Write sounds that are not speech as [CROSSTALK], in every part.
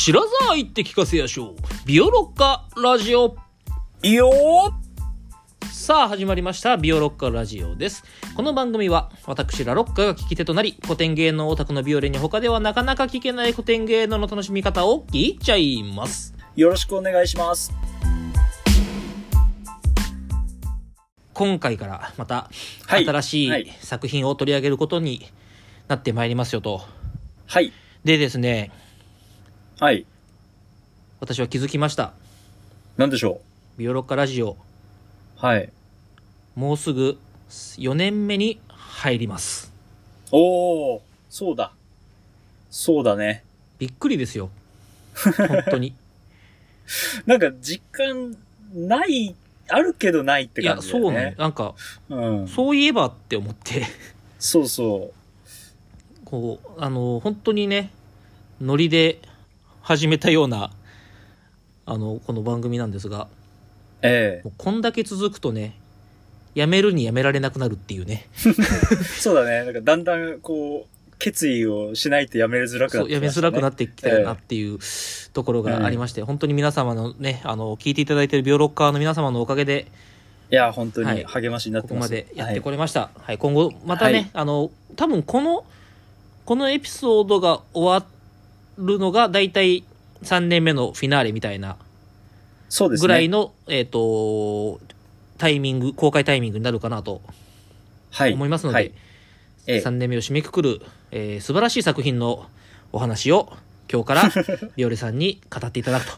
白沢行って聞かせやしょう。ビオロッカラジオ。いいよさあ始まりましたビオロッカラジオです。この番組は私ラロッカが聞き手となり古典芸能オタクのビオレに他ではなかなか聞けない古典芸能の楽しみ方を聞いちゃいます。よろしくお願いします。今回からまたはい新しはいい作品を取り上げることになってまいりますよと。はい。でですね、はい。私は気づきました。なんでしょビオロッカラジオ、うはい。もうすぐ4年目に入ります。おー、そうだ。そうだね。びっくりですよ。[LAUGHS] 本当に。なんか実感ない、あるけどないっていや、感じだよね。そうね。なんか、うん。そういえばって思って、そうそこう、あの、本当にね、ノリで始めたような、あの、この番組なんですが、う。えもうこんだけ続くとね、やめるにやめられなくなるっていうね。え [LAUGHS] そうだね。なんかだんだんこう、決意をしないとやめづらくなってやめづらくなっってきたよなっていうところがありまして、本当に皆様のね、あの、聞いていただいているビオロッカーの皆様のおかげで、いや、本当はいに励ましになっここてま。ますでやってはいこれました。はい、今後、またね、はいあの、多分この、このエピソードが終わるのが、だいたい3年目のフィナーレみたいなそうですね。ぐらいの、えっ、と、タイミング、公開タイミングになるかなとはい。思いますので、はいええ3年目を締めくくる、えー素晴らしい作品のお話を今日から [LAUGHS] ビオレさんに語っていただくと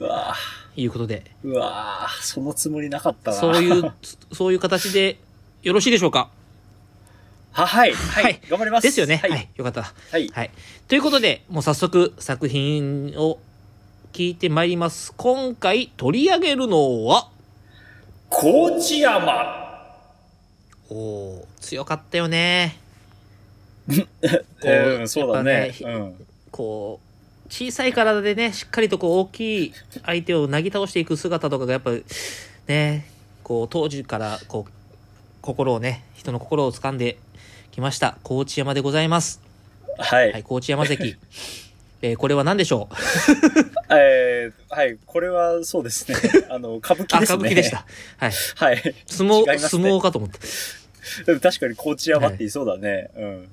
うわいうことで、ーうわーそのつもりなかったな。そういう、[LAUGHS] そういう形でよろしいでしょうか？は、はい。ははいい。頑張ります。ですよね。は、はいい。よかった。はい。はい。ということで、もう早速作品を聞いてまいります。今回取り上げるのは、高知山。おー強かったよね。[LAUGHS] えーそうだね。やっぱうん。こう、小さい体でね、しっかりとこう大きい相手をなぎ倒していく姿とかがやっぱね、こう当時からこう、心をね、人の心を掴んできました。高知山でございます。はい。はい、高知山関。[LAUGHS] えーこれは何でしょう？[LAUGHS] えーはい。これはそうですね。[LAUGHS] あの、歌舞伎あ、ですね。歌舞伎でした。。はい。はい。相撲、ね相撲かと思って。でも確かに高知山って言いそうだね。うん。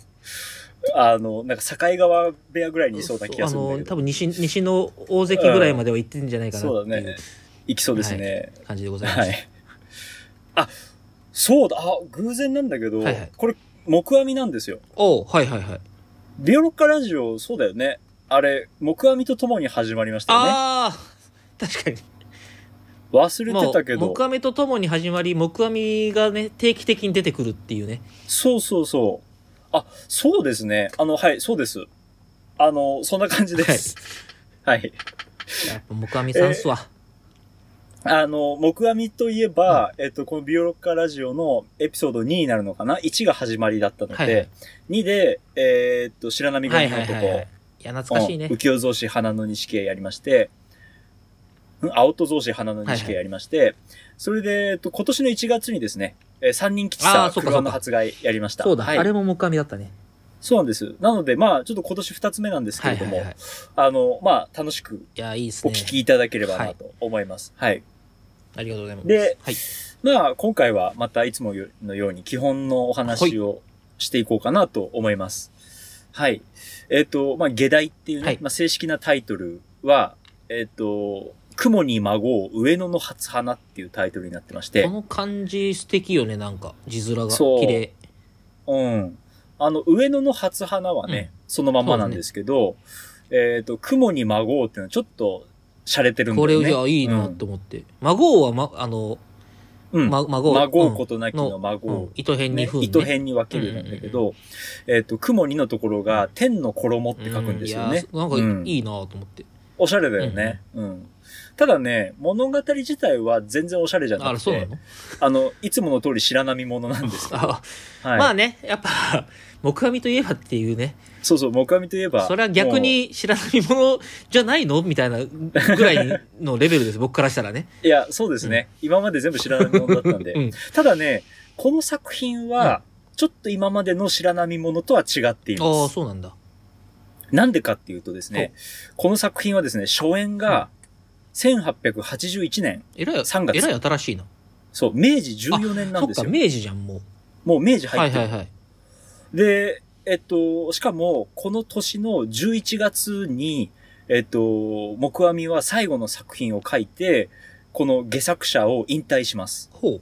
あの、なんか境川部屋ぐらいにいそうな気がするあの。多分西、西の大関ぐらいまでは行ってんじゃないかなうそうだね。行きそうですね。感じでございます。はい。あ、そうだ。あ、偶然なんだけど、はいはいこれ、木阿弥なんですよ。おうはいはいはい。ビオロッカラジオ、そうだよね。あれ、木阿弥と共に始まりましたよね。ああ確かに。忘れてたけど。もう木阿弥とともに始まり、木阿弥がね、定期的に出てくるっていうね。そうそうそう。あ、そうですね。あの、はい、そうです。あの、そんな感じです。はい。やっぱ木阿弥さんっすわ。あの、木阿弥といえば、えっと、このビオロッカラジオのエピソード2になるのかな ?1 が始まりだったので、はいはい2で、えーっと、白波はいはい神の男、はいはい。いや、懐かしいねうん。浮世草子花の錦絵やりまして、うん青戸草子花の錦絵やりまして、それで、えっと、今年の1月にですね、えー三人吉あさーそっか黒の発売やりました。そうだ、はいあれも木阿弥だったね。そうなんです。なので、まあ、ちょっと今年2つ目なんですけれども、はいはいはい。いあの、まあ、楽しくや、いいっすね。お聞きいただければなと思います。はい。ありがとうございます。ではい。まあ、今回はまたいつものように基本のお話をしていこうかなと思います。はい。えっ、と、まあ、下題っていうね、はいまあ、正式なタイトルは、えっ、と、雲に孫う上野の初花っていうタイトルになってましてこ、の感じ素敵よね、なんか。字面が。そう綺麗。うん。あの、上野の初花はね、そのままなんですけど、えっ、と、雲に孫うっていうのはちょっと洒落てるんだこれ、よね。じゃあいいなと思って。孫は、ま、あの、うん。ま、孫孫ううんことなきの孫う。うん糸辺にね、風ね。糸辺に分けるなんだけど、えっ、と、雲にのところが天の衣って書くんですよね。うんいやなんかいいなと思って。おしゃれだよね。うん。ただね、物語自体は全然おしゃれじゃなあ、くて、そうなの？あの、いつもの通り白波ものなんですけど、[LAUGHS] あはい。まあね、やっぱ、木阿弥といえばっていうね、そうそう、木阿弥といえば。それは逆に白波物じゃないの？みたいなぐらいのレベルです、[LAUGHS] 僕からしたらね。もう。いや、そうですね。今まで全部白波ものだったんで。[LAUGHS] うん。ただね、この作品は、ちょっと今までの白波ものとは違っていああ、ます。そうなんだ。なんでかっていうとですね、この作品はですね、初演が1881年、えらい、3月えらい新しいな。そう、明治14年なんですよそっか、。明治じゃん、もう。もう明治入ってる。はいはいはい。で、えっと、しかも、この年の11月に、えっと、木阿弥は最後の作品を書いて、この下作者を引退します。ほう。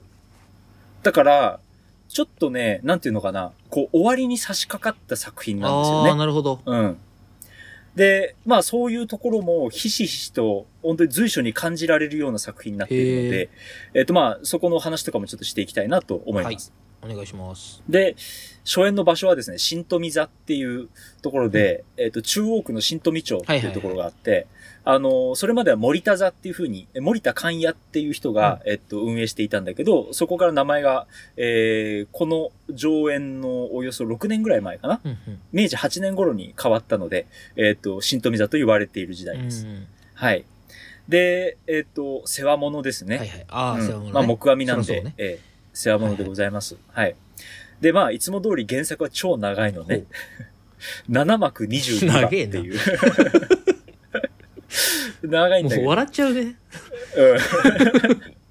だから、ちょっとね、なんていうのかな、こう、終わりに差し掛かった作品なんですよああー、ね。なるほど。うん。で、まあそういうところもひしひしと本当に随所に感じられるような作品になっているので、えっとまあそこの話とかもちょっとしていきたいなと思います。お願いします。で、初演の場所はですね、新富座っていうところで、えっ、と、中央区の新富町っていうところがあって、あの、それまでは森田座っていう風に、え森田勘屋っていう人が、えっと、運営していたんだけど、そこから名前が、えー、この上演のおよそ6年ぐらい前かな？うん明治8年頃に変わったので、えっ、と、新富座と言われている時うん。代です。うんはい。で、えっ、と、世話物ですね。はいはい。ああ、うんそういうものねまあ、木阿弥なんで、そろそろねええ世話物でございます。はい、で、まあ、いつも通り原作は超長いので、7 [LAUGHS] 幕22話っていう。[LAUGHS] 長いんだけど。もう笑っちゃうね。うん。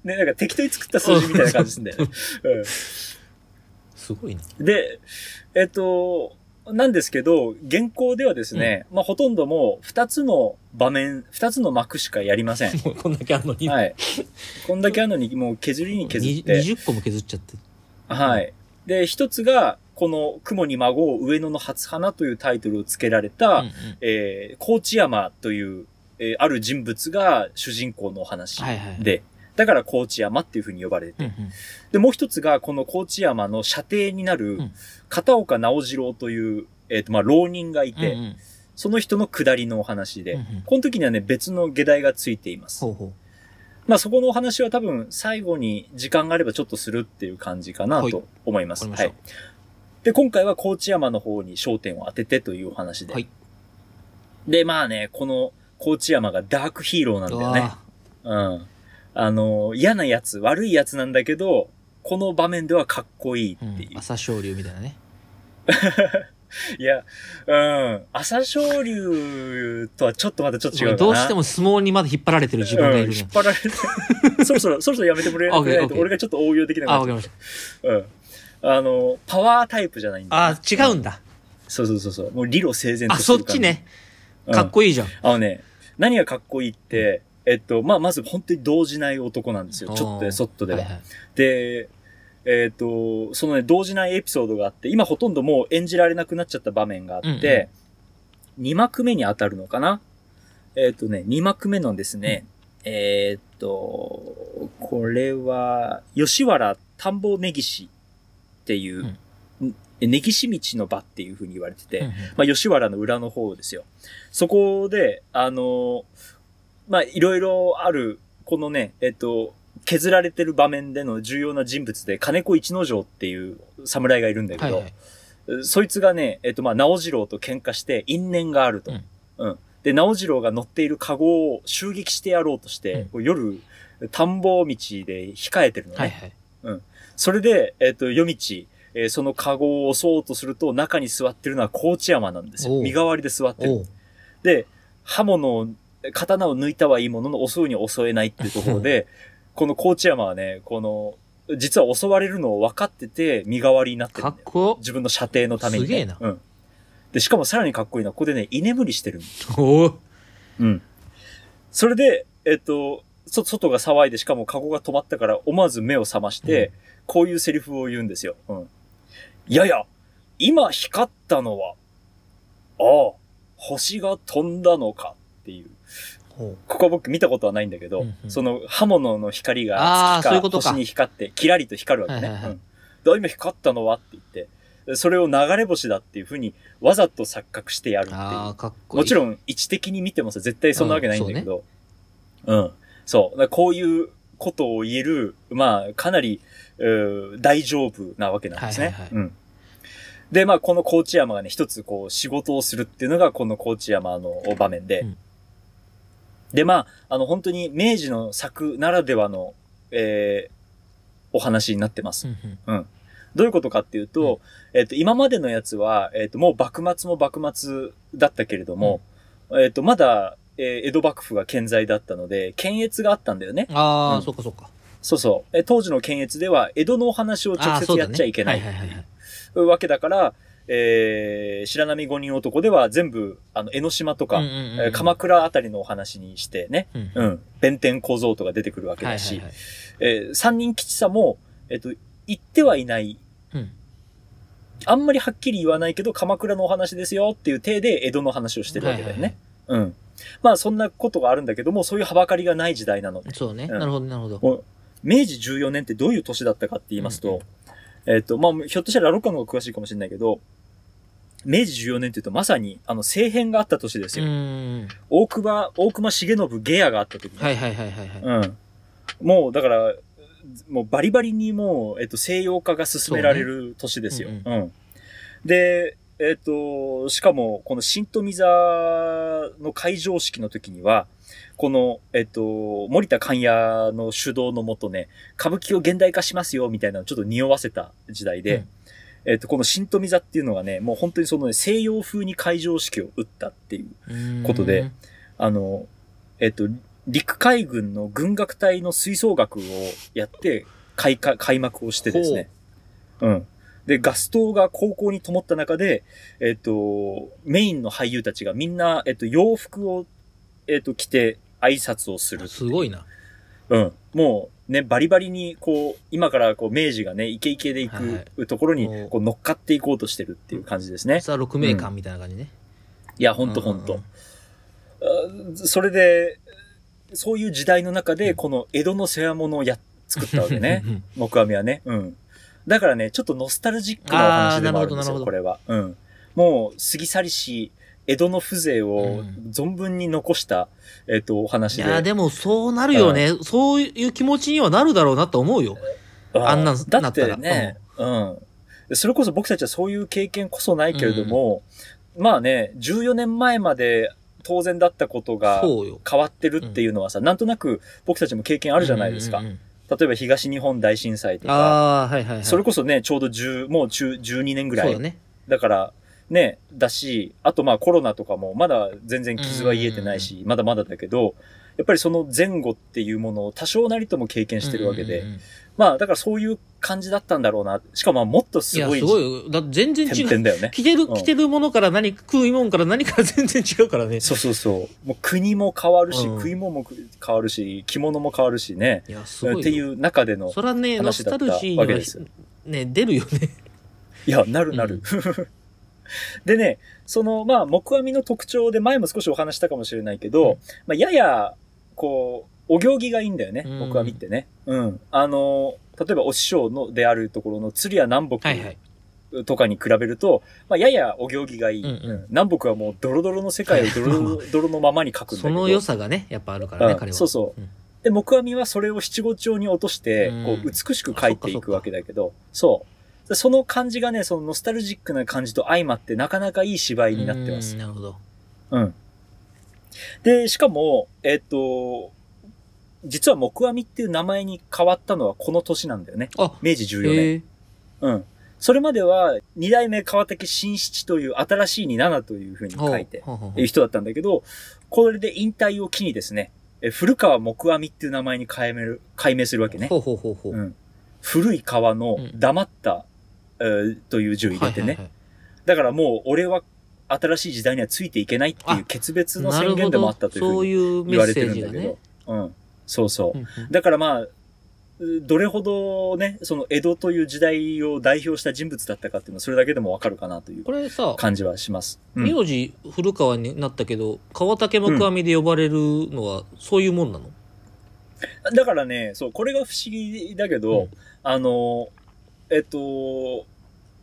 [LAUGHS] ね、なんか適当に作った数字みたいな感じすんだよね。すごいな。うん。で、えっと、なんですけど、原稿ではですね、まあ、ほとんどもう2つの場面、2つの幕しかやりません。[LAUGHS] もうこんだけあんのに。はい。こんだけあるのに、もう削りに削っにて。20個も削っちゃって。はい。で、一つが、この雲に孫う上野の初花というタイトルを付けられた、うんうんえー、高知山という、えーある人物が主人公のお話はいはい。で、だから高知山っていう風に呼ばれて、うんうんで、もう一つが、この高知山の射程になるうん、片岡直次郎という、えっ、と、まあ、浪人がいて、うんうんその人の下りのお話で、うんうんこの時にはね、別の下題がついています。ほうほう。まあそこのお話は多分最後に時間があればちょっとするっていう感じかなはいと思います。わかりましたで、今回は高知山の方に焦点を当ててというお話で。はいで、まあね、この高知山がダークヒーローなんだよね。うん。あの、嫌なやつ、悪いやつなんだけど、この場面ではかっこいいっていう。ーうん朝青龍みたいなね。[LAUGHS] いや、うん。朝青龍とはちょっとまたちょっと違う。どうしても相撲にまだ引っ張られてる自分がいるねうん引っ。張られて。そろそろ、[LAUGHS] そろそろやめてもらえないと俺がちょっと応用できなくあ、なっわかちりましゃう。うん。あの、パワータイプじゃないんだあ、違うんだ。そうそうそうそう。もう理路整然とあ、してる感じそっちね。かっ。こいいじゃん。あのね、何がかっこいいって、えっと、まあ、まず本当に動じない男なんですよ。ちょっとね、そっとでは。はいはい。で、えっ、と、そのね、動じないエピソードがあって、今ほとんどもう演じられなくなっちゃった場面があって、2幕目に当たるのかな？えっ、とね、2幕目のですね、えっ、と、これは、吉原田んぼ根岸っていう、ん根岸道の場っていう風に言われてて、うんうんまあ、吉原の裏の方ですよ。そこで、あのまあ、いろいろある、このね、えっと、削られてる場面での重要な人物で、金子一之丞っていう侍がいるんだけど、はいはい。そいつがね、えっと、まあ、直次郎と喧嘩して因縁があると。うん。で、直次郎が乗っているカゴを襲撃してやろうとして、うん夜、田んぼ道で控えてるのね。はいはい。それで、えっ、と、夜道、えーそのカゴを襲おうとすると、中に座ってるのは高知山なんですよ。身代わりで座ってる。で、刃物を、刀を抜いたはいいものの襲うに襲えないっていうところで、[LAUGHS] この高知山はね、この、実は襲われるのを分かってて、身代わりになってるかんだよ。っこ自分の射程のために、ね。すげえなうん。で、しかもさらにかっこいいのは、ここでね、居眠りしてるの。おううん。それで、えっと、そ、外が騒いで、しかもカゴが止まったから、思わず目を覚まして、こういうセリフを言うんですよ。うん。いやや、今光ったのは、ああ、星が飛んだのかっていう。ここは僕見たことはないんだけど、うんうんその刃物の光あが月か星に光って、キラリと光るわけね。はいはいはいう今光ったのは？って言って、それを流れ星だっていうふうにわざと錯覚してやるっていう。ああ、かっこいい。もちろん位置的に見てもさ、絶対そんなわけないんだけど。うん。そう。だからこういうことを言える、まあ、かなり、大丈夫なわけなんですね。はいはいはいうん。で、まあ、この高知山がね、一つこう、仕事をするっていうのが、この高知山の場面で。うんで、まあ、あの、本当に明治の作ならではの、えーお話になってます。うんうんうん。どういうことかっていうと、えっ、と、今までのやつは、えっ、と、もう幕末も幕末だったけれども、えっ、と、まだ、えー江戸幕府が健在だったので、検閲があったんだよね。ああ、うんそっかそっか。そうそう。え当時の検閲では、江戸のお話を直接やっちゃいけないわけだから、えー、白波五人男では全部、あの、江ノ島とか、うんうんうん鎌倉あたりのお話にしてね、うんうん、弁天小僧とか出てくるわけだし、はいはいはい。えー三人吉さも、えっ、と、言ってはいない、うんあんまりはっきり言わないけど、鎌倉のお話ですよっていう体で江戸の話をしてるわけだよね。うん。まあ、そんなことがあるんだけども、そういうはばかりがない時代なので。そうね。うんなるほど、なるほど。明治14年ってどういう年だったかって言いますと、えっ、と、まあ、ひょっとしたらラロッカの方が詳しいかもしれないけど、明治14年って言うとまさに、あの、政変があった年ですうよ。大久保、大隈重信ゲアがあった時に、はいはいはいはいはい。うん。もう、だから、もうバリバリにもう、えっと、西洋化が進められる年ですよ。そううん。で、えっと、しかも、この新富座の開場式の時には、この、えっと、森田寛也の主導のもとね、歌舞伎を現代化しますよ、みたいなのをちょっと匂わせた時代で、うんえっと、この新富座っていうのがね、もう本当にその、ね、西洋風に開場式を打ったっていうことで、あの、えっと、陸海軍の軍楽隊の吹奏楽をやって開か開幕をしてですね。うん。で、ガス灯が高校に灯った中で、えっと、メインの俳優たちがみんな、えっと、洋服を、えっと、着て挨拶をする。すごいな。うん。もう、ね、バリバリに、こう、今から、こう、明治がね、イケイケでいはくところにこう、乗っかっていこうとしてるっていう感じですね。さあ、6名間みたいな感じね。いや、ほんとほんとそれで、そういう時代の中で、この江戸の世話物をや、作ったわけね。うん。木阿弥はね。うん。だからね、ちょっとノスタルジックなお話でもあるんですよ、これは。うん。もう、過ぎ去りし、江戸の風情をうん存分に残した、えっ、と、お話で。いや、でもそうなるよね。そういう気持ちにはなるだろうなと思うよ。あんなんだってね、うん。それこそ僕たちはそういう経験こそないけれども、まあね、14年前まで当然だったことが。変わってるっていうのはさ、なんとなく僕たちも経験あるじゃないですか。うんうんうん例えば東日本大震災とか、ああ、はいはいはい。それこそね、ちょうど10、もう中12年ぐらい。そうだね。だから、ね、だし、あとまあコロナとかもまだ全然傷は癒えてないし、まだまだだけど、やっぱりその前後っていうものを多少なりとも経験してるわけで、うんうんうんまあだからそういう感じだったんだろうな。しかもまあもっとすごいすごいよ。だ全然違う。だよね。着てる、うん着てるものから何、食い物から何から全然違うからね。そうそうそう。もう国も変わるし、うん食い物も変わるし、着物も変わるしね。いや、すごいよ。っていう中での、そらね、ノスタルジーね、出るよね。いや、なるなる。[LAUGHS] でね、その、まあ、木阿弥の特徴で前も少しお話したかもしれないけど、うんまあ、やや、こう、お行儀がいいんだよね、うん木阿弥ってね。うん。あの、例えばお師匠のであるところの鶴屋南北はいはい。とかに比べると、まあ、ややお行儀がいい。うんうん南北はもうドロドロの世界を [LAUGHS] ドロドロのままに書くんだけど。その良さがね、やっぱあるからね、うん彼は。そうそううんで、木阿弥はそれを七五調に落として、うんこう、美しく書いていくわけだけど、そう。でその感じがね、そのノスタルジックな感じと相まって、なかなかいい芝居になってますうん。なるほど。うん。で、しかも、えっ、と、実は木阿弥っていう名前に変わったのはこの年なんだよね。あ、明治14年。うん。それまでは、二代目川竹新七という新しいに七というふうに書いて、いう人だったんだけど、これで引退を機にですね、え古川木阿弥っていう名前に改名る改名するわけね。ほうほうほうほう。うん、古い川のうん黙った、えーという字を入れてね。はいはいはいだからもう俺は新しい時代にはついていけないっていう決別の宣言でもあっど。たというふそううに言われてるんだけど。。うん。そうそうう。んうんだからまあ、うどれほどね、その江戸という時代を代表した人物だったかっていうのはそれだけでもわかるかなというこれさ、感じはします。うん名字古川になったけど、川竹木阿弥で呼ばれるのは、そういうもんなの？だからね、そう、これが不思議だけど、うんあの、えっと、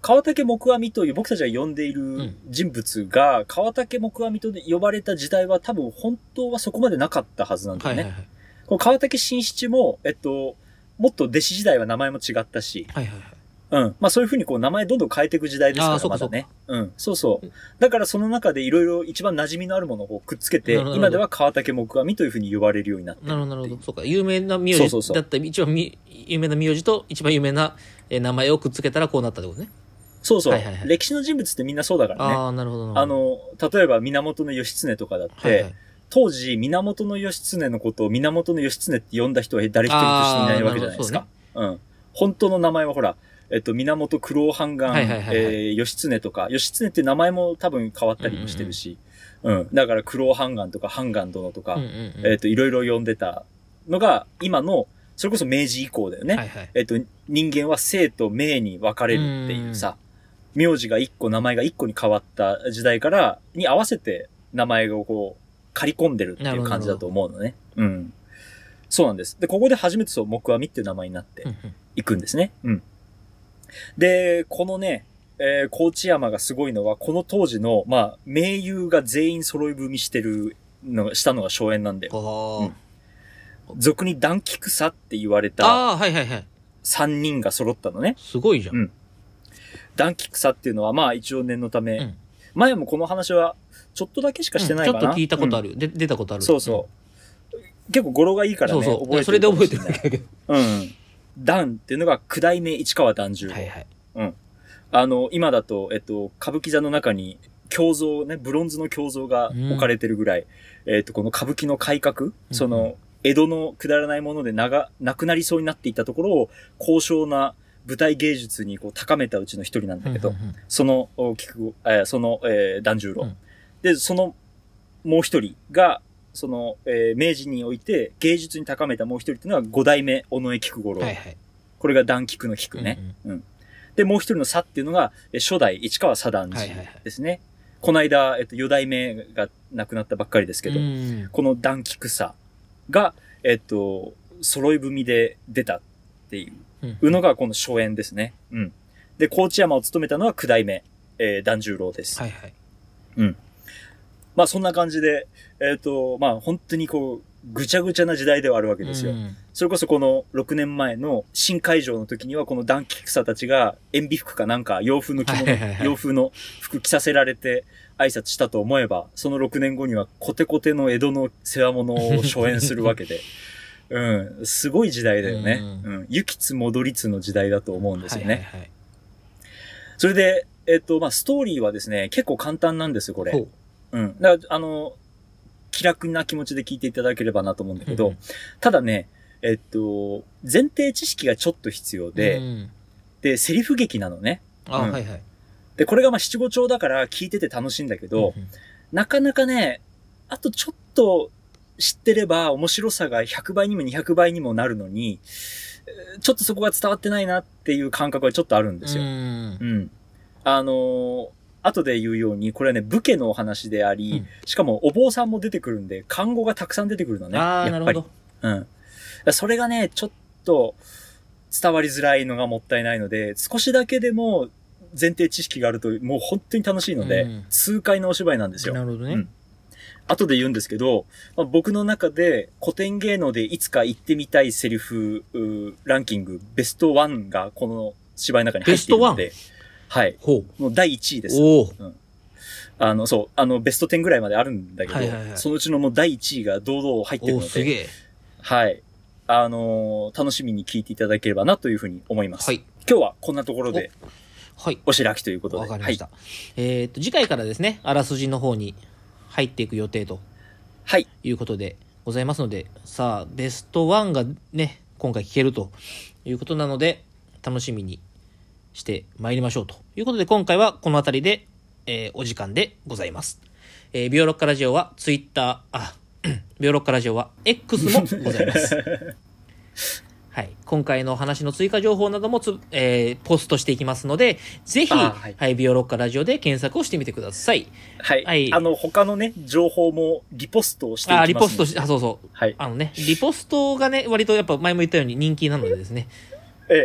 川竹木阿弥という僕たちが呼んでいる人物が、川竹木阿弥と呼ばれた時代は多分本当はそこまでなかったはずなんだよね。はいはいはい。この川竹新七も、えっと、もっと弟子時代は名前も違ったし、はいはいはい。うん。まあそういうふうにこう名前どんどん変えていく時代ですから、まだね。うん。そうそう。だからその中でいろいろ一番馴染みのあるものをくっつけて、今では川竹木阿弥というふうに呼ばれるようになってるなるほど、なるほど。そうか。有名な名字そうそうそうだったら、一番み有名な名字と一番有名なえー名前をくっつけたらこうなったってことね。そうそう、はいはいはい歴史の人物ってみんなそうだからね。ああ、なるほどなあ。の、例えば源義経とかだって、はいはい当時源義経のことを源義経って呼んだ人は誰一人としていないわけじゃないですか。うん。本当の名前はほら、えっと、源九郎半眼、はいはいはいはいえー義経とか、義経って名前も多分変わったりもしてるし、うんだから九郎半眼とか半眼殿とか、うんうんうんえっと、いろいろ呼んでたのが、今の、それこそ明治以降だよね。はいはい。えっと、人間は生と命に分かれるっていうさ、名字が一個、名前が一個に変わった時代から、に合わせて名前をこう、刈り込んでるっていう感じだと思うのね。うん。そうなんです。で、ここで初めてそう、木阿弥っていう名前になってうんうんいくんですね。うん。で、このね、えー、高知山がすごいのは、この当時の、まあ、名優が全員揃い踏みしてるのが、したのが荘園なんだよ。あー俗に団菊草って言われたあー、はいはいはい。3人が揃ったのね。すごいじゃん。うん団菊草っていうのは、まあ一応念のため、うん前もこの話はちょっとだけしかしてないかな。ちょっと聞いたことある。で出たことある。そうそう。結構語呂がいいからね。そうそう。それで覚えてるかもしれないだけだけうん。団っていうのが九代目市川團十郎。ど。はいはい。あの、今だと、えっと、歌舞伎座の中に、胸像ね、ブロンズの胸像が置かれてるぐらい、えっと、この歌舞伎の改革、その、江戸のくだらないものでなが、なくなりそうになっていたところを、高尚な舞台芸術にこう高めたうちの一人なんだけど、うんうんうんその、お菊子えーその、えー、團十郎、うんで、その、もう一人が、その、えー明治において芸術に高めたもう一人っていうのは五代目尾上菊五郎。はいはい。これが団菊の菊ね。うんで、もう一人の佐っていうのが、えー初代市川左団寺はいはいはいですね。この間、えっと、四代目が亡くなったばっかりですけど、うんこの団菊佐が、えっと、揃い踏みで出たっていううんのがこの初演ですね。うん。で、高知山を務めたのは九代目、えー、團十郎です。はいはい。まあそんな感じで、えっ、と、まあ本当にこう、ぐちゃぐちゃな時代ではあるわけですよ。うんそれこそこの6年前の新会場の時にはこの団菊草たちが塩ビ服かなんか洋風の着物、洋風の服着させられて挨拶したと思えば、その6年後にはコテコテの江戸の世話物を初演するわけで。[LAUGHS] うん、すごい時代だよね。ううん、行きつ戻りつの時代だと思うんですよね。はいはいはいそれで、えっ、と、まあ、ストーリーはですね、結構簡単なんですよ、これ。ほううん。だから、あの、気楽な気持ちで聞いていただければなと思うんだけど、うんただね、えっと、前提知識がちょっと必要で、うんで、セリフ劇なのね。あ、うんはいはい。で、これがまあ七五調だから聞いてて楽しいんだけど、うんなかなかね、あとちょっと知ってれば面白さが100倍にも200倍にもなるのに、えーちょっとそこが伝わってないなっていう感覚がちょっとあるんですよ。うんうん。あのー後で言うように、これはね、武家のお話であり、うんしかもお坊さんも出てくるんで、看護がたくさん出てくるのね。ああ。なるほど。うん。それがね、ちょっと伝わりづらいのがもったいないので、少しだけでも前提知識があるともう本当に楽しいので、うん痛快なお芝居なんですよ。なるほどねうん。後で言うんですけど、まあ、僕の中で古典芸能でいつか言ってみたいセリフランキングベストワンがこの芝居の中に入っているので、はい。ほもう第1位でう。す。おお。あの、そう、あの、ベスト10ぐらいまであるんだけど、はいはいはいそのうちのもう第1位が堂々入ってるおので、おすげえ。はい。あのー楽しみに聞いていただければなというふうに思います。はい。今日はこんなところではい。お開きということで。わかりました。えーっと、次回からですね、あらすじの方に入っていく予定とはい。いうことでございますので、さあ、ベスト1がね、今回聞けるということなので、楽しみにして参りましょうということで、今回はこの辺りで、えーお時間でございます。えービオロッカラジオはツイッター、あ、[CLEARS THROAT] ビオロッカラジオは X もございます。[LAUGHS] はい。今回の話の追加情報などもつ、えーポストしていきますので、ぜひ、あははいい、ビオロッカラジオで検索をしてみてください。はい。はいあの、他のね、情報もリポストをしていきますあ、リポストし、あ、そうそう。はい。あのね、リポストがね、割とやっぱ前も言ったように人気なのでですね、[LAUGHS]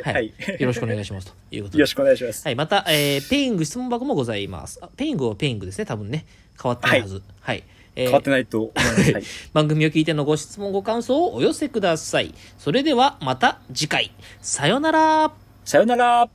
はいい。よろしくお願いしますと [LAUGHS] いうことでよろ。しくお願いします。はい、また、えーペイング質問箱もございます。あペイングはペイングですね、多分ね。変わってないはず。はい。えー変わってないと思います。はい。[LAUGHS] 番組を聞いてのご質問、ご感想をお寄せください。それではまた次回。さよなら。さよなら